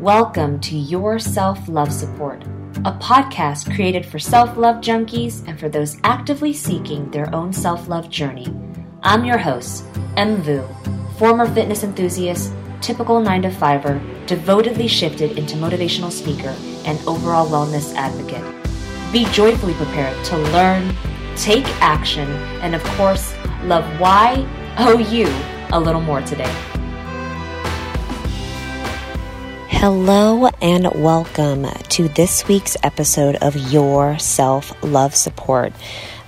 Welcome to Your Self Love Support, a podcast created for self love junkies and for those actively seeking their own self love journey. I'm your host, M. Vu, former fitness enthusiast, typical 9 to 5er, devotedly shifted into motivational speaker and overall wellness advocate. Be joyfully prepared to learn, take action, and of course, love why, oh you, a little more today. Hello and welcome to this week's episode of Your Self Love Support.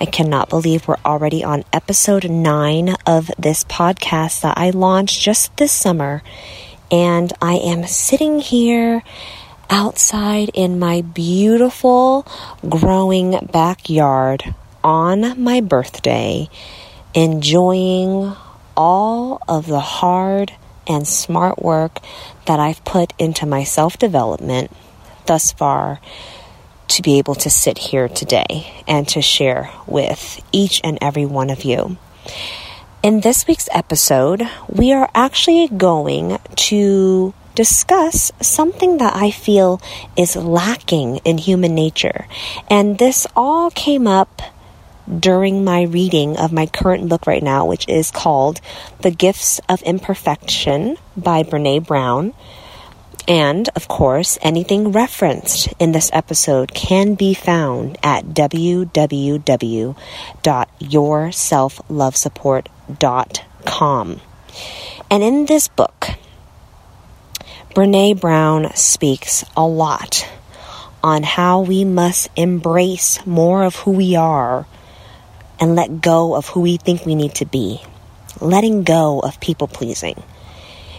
I cannot believe we're already on episode nine of this podcast that I launched just this summer. And I am sitting here outside in my beautiful growing backyard on my birthday, enjoying all of the hard and smart work that I've put into my self development thus far to be able to sit here today and to share with each and every one of you. In this week's episode, we are actually going to discuss something that I feel is lacking in human nature. And this all came up during my reading of my current book right now, which is called The Gifts of Imperfection by Brene Brown. And, of course, anything referenced in this episode can be found at www.yourselflovesupport.com. And in this book, Brene Brown speaks a lot on how we must embrace more of who we are and let go of who we think we need to be, letting go of people pleasing.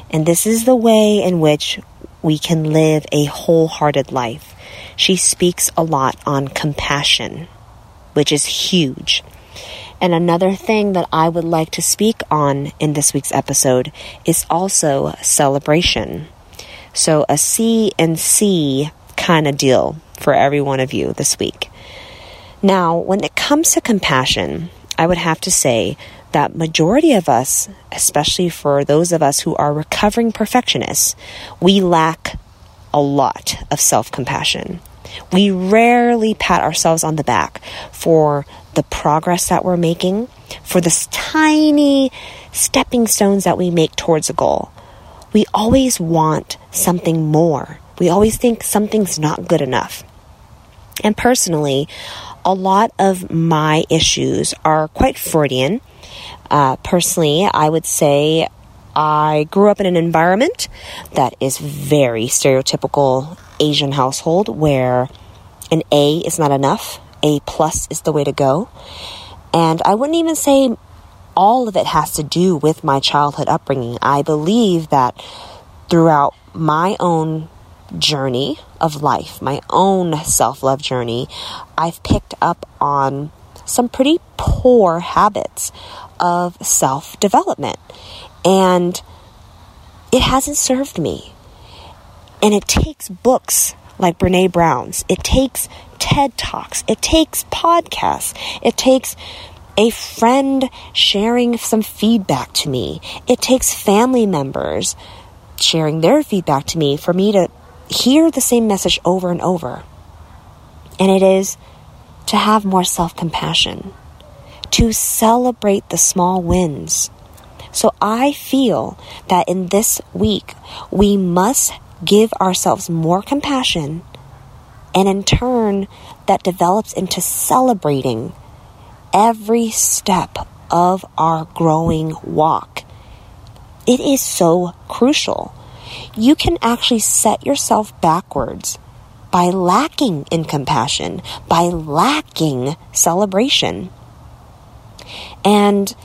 And this is the way in which we can live a wholehearted life. She speaks a lot on compassion, which is huge. And another thing that I would like to speak on in this week's episode is also celebration. So, a C and C kind of deal for every one of you this week. Now, when it comes to compassion, I would have to say that majority of us, especially for those of us who are recovering perfectionists, we lack a lot of self-compassion. We rarely pat ourselves on the back for the progress that we're making, for the tiny stepping stones that we make towards a goal. We always want something more. We always think something's not good enough. And personally, a lot of my issues are quite Freudian. Uh, personally, I would say I grew up in an environment that is very stereotypical Asian household where an A is not enough, A plus is the way to go. And I wouldn't even say all of it has to do with my childhood upbringing. I believe that throughout my own journey of life, my own self love journey, I've picked up on some pretty poor habits of self development. And it hasn't served me. And it takes books like Brene Brown's, it takes TED Talks, it takes podcasts, it takes a friend sharing some feedback to me, it takes family members sharing their feedback to me for me to hear the same message over and over. And it is to have more self compassion, to celebrate the small wins. So I feel that in this week, we must give ourselves more compassion, and in turn, that develops into celebrating every step of our growing walk. It is so crucial you can actually set yourself backwards by lacking in compassion, by lacking celebration. And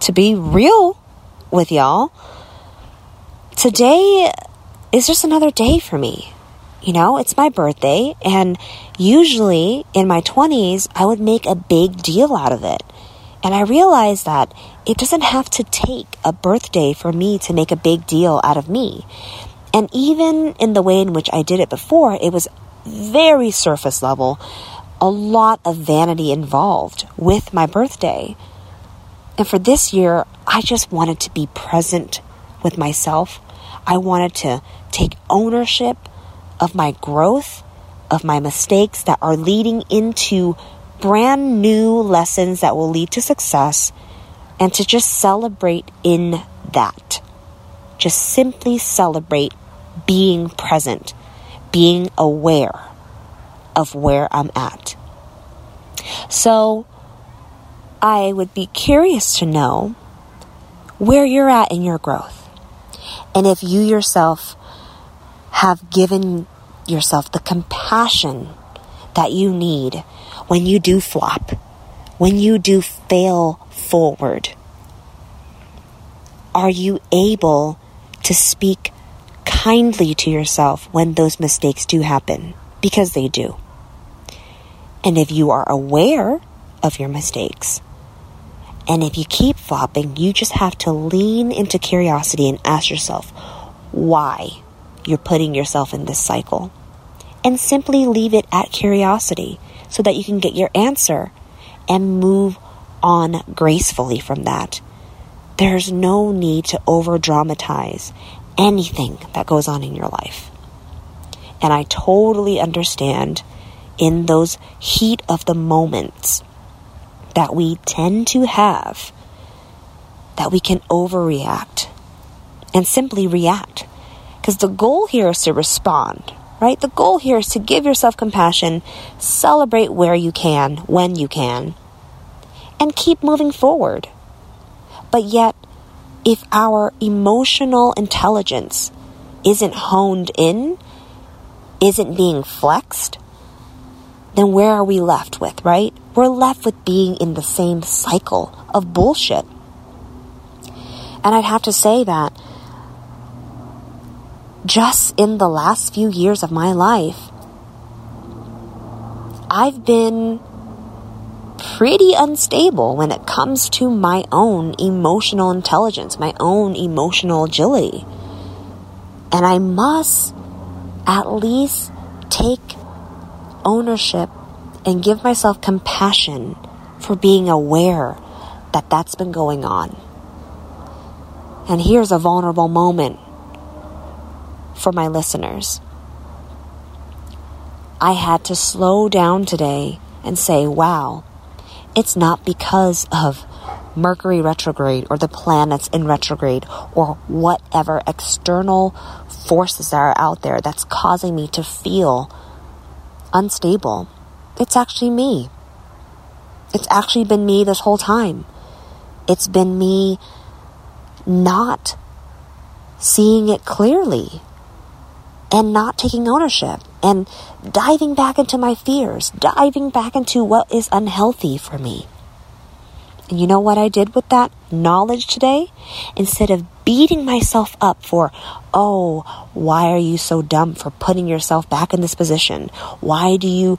to be real with y'all, today is just another day for me. You know, it's my birthday, and usually in my 20s, I would make a big deal out of it. And I realized that it doesn't have to take a birthday for me to make a big deal out of me. And even in the way in which I did it before, it was very surface level, a lot of vanity involved with my birthday. And for this year, I just wanted to be present with myself. I wanted to take ownership of my growth, of my mistakes that are leading into brand new lessons that will lead to success, and to just celebrate in that. Just simply celebrate being present, being aware of where I'm at. So, I would be curious to know where you're at in your growth. And if you yourself have given yourself the compassion that you need when you do flop, when you do fail forward, are you able to speak kindly to yourself when those mistakes do happen? Because they do. And if you are aware of your mistakes, and if you keep flopping, you just have to lean into curiosity and ask yourself why you're putting yourself in this cycle. And simply leave it at curiosity so that you can get your answer and move on gracefully from that. There's no need to over dramatize anything that goes on in your life. And I totally understand in those heat of the moments that we tend to have that we can overreact and simply react. Because the goal here is to respond, right? The goal here is to give yourself compassion, celebrate where you can, when you can, and keep moving forward. But yet, if our emotional intelligence isn't honed in, isn't being flexed, then where are we left with, right? We're left with being in the same cycle of bullshit. And I'd have to say that just in the last few years of my life, I've been pretty unstable when it comes to my own emotional intelligence, my own emotional agility. And I must at least take ownership and give myself compassion for being aware that that's been going on. And here's a vulnerable moment for my listeners. I had to slow down today and say, wow, it's not because of Mercury retrograde or the planets in retrograde or whatever external forces are out there that's causing me to feel unstable. It's actually me. It's actually been me this whole time. It's been me not seeing it clearly and not taking ownership and diving back into my fears, diving back into what is unhealthy for me. And you know what I did with that knowledge today? Instead of beating myself up for, oh, why are you so dumb for putting yourself back in this position? Why do you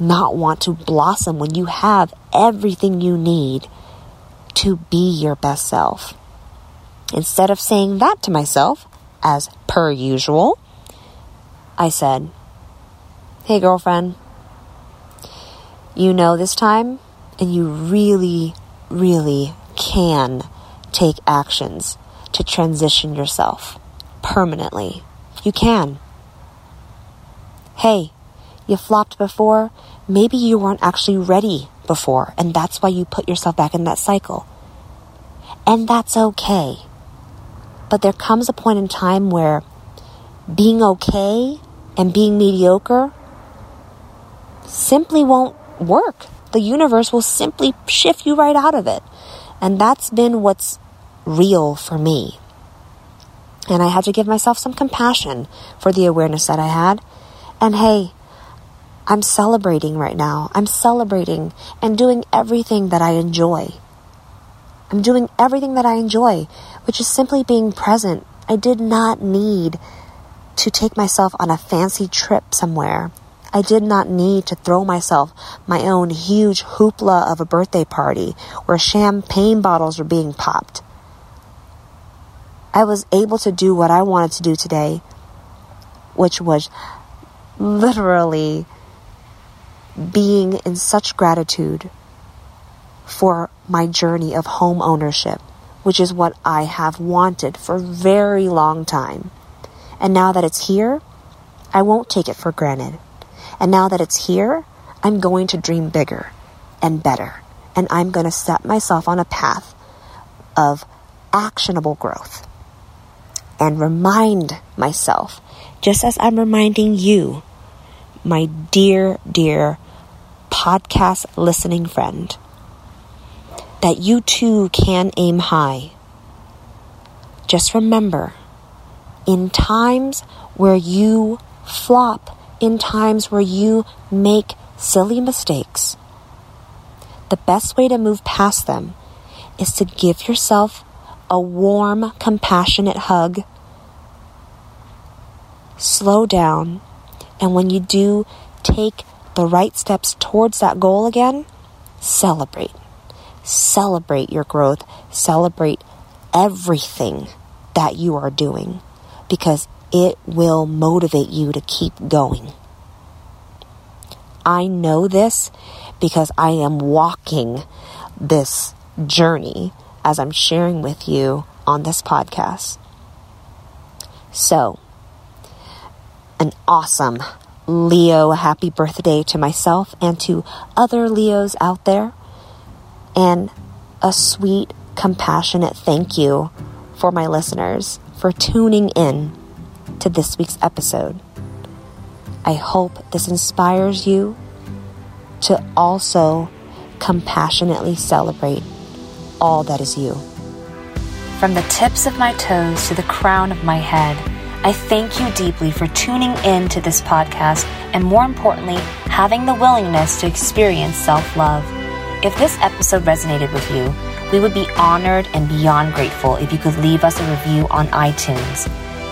not want to blossom when you have everything you need to be your best self? Instead of saying that to myself, as per usual, I said, Hey, girlfriend, you know this time, and you really, really can take actions to transition yourself permanently. You can. Hey, you flopped before. Maybe you weren't actually ready before, and that's why you put yourself back in that cycle. And that's okay. But there comes a point in time where being okay and being mediocre simply won't work. The universe will simply shift you right out of it. And that's been what's real for me. And I had to give myself some compassion for the awareness that I had. And hey, I'm celebrating right now. I'm celebrating and doing everything that I enjoy. I'm doing everything that I enjoy, which is simply being present. I did not need to take myself on a fancy trip somewhere. I did not need to throw myself my own huge hoopla of a birthday party where champagne bottles were being popped. I was able to do what I wanted to do today, which was literally being in such gratitude for my journey of home ownership, which is what I have wanted for a very long time. And now that it's here, I won't take it for granted. And now that it's here, I'm going to dream bigger and better. And I'm going to set myself on a path of actionable growth and remind myself, just as I'm reminding you, my dear, dear podcast listening friend, that you too can aim high. Just remember, in times where you flop, in times where you make silly mistakes, the best way to move past them is to give yourself a warm, compassionate hug. Slow down, and when you do take the right steps towards that goal again, celebrate. Celebrate your growth. Celebrate everything that you are doing because it will motivate you to keep going. I know this because I am walking this journey as I'm sharing with you on this podcast. So, an awesome Leo happy birthday to myself and to other Leos out there, and a sweet, compassionate thank you for my listeners for tuning in to this week's episode. I hope this inspires you to also compassionately celebrate all that is you. From the tips of my toes to the crown of my head, I thank you deeply for tuning in to this podcast and, more importantly, having the willingness to experience self love. If this episode resonated with you, we would be honored and beyond grateful if you could leave us a review on iTunes.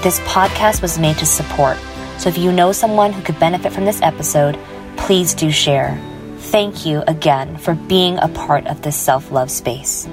This podcast was made to support, so if you know someone who could benefit from this episode, please do share. Thank you again for being a part of this self love space.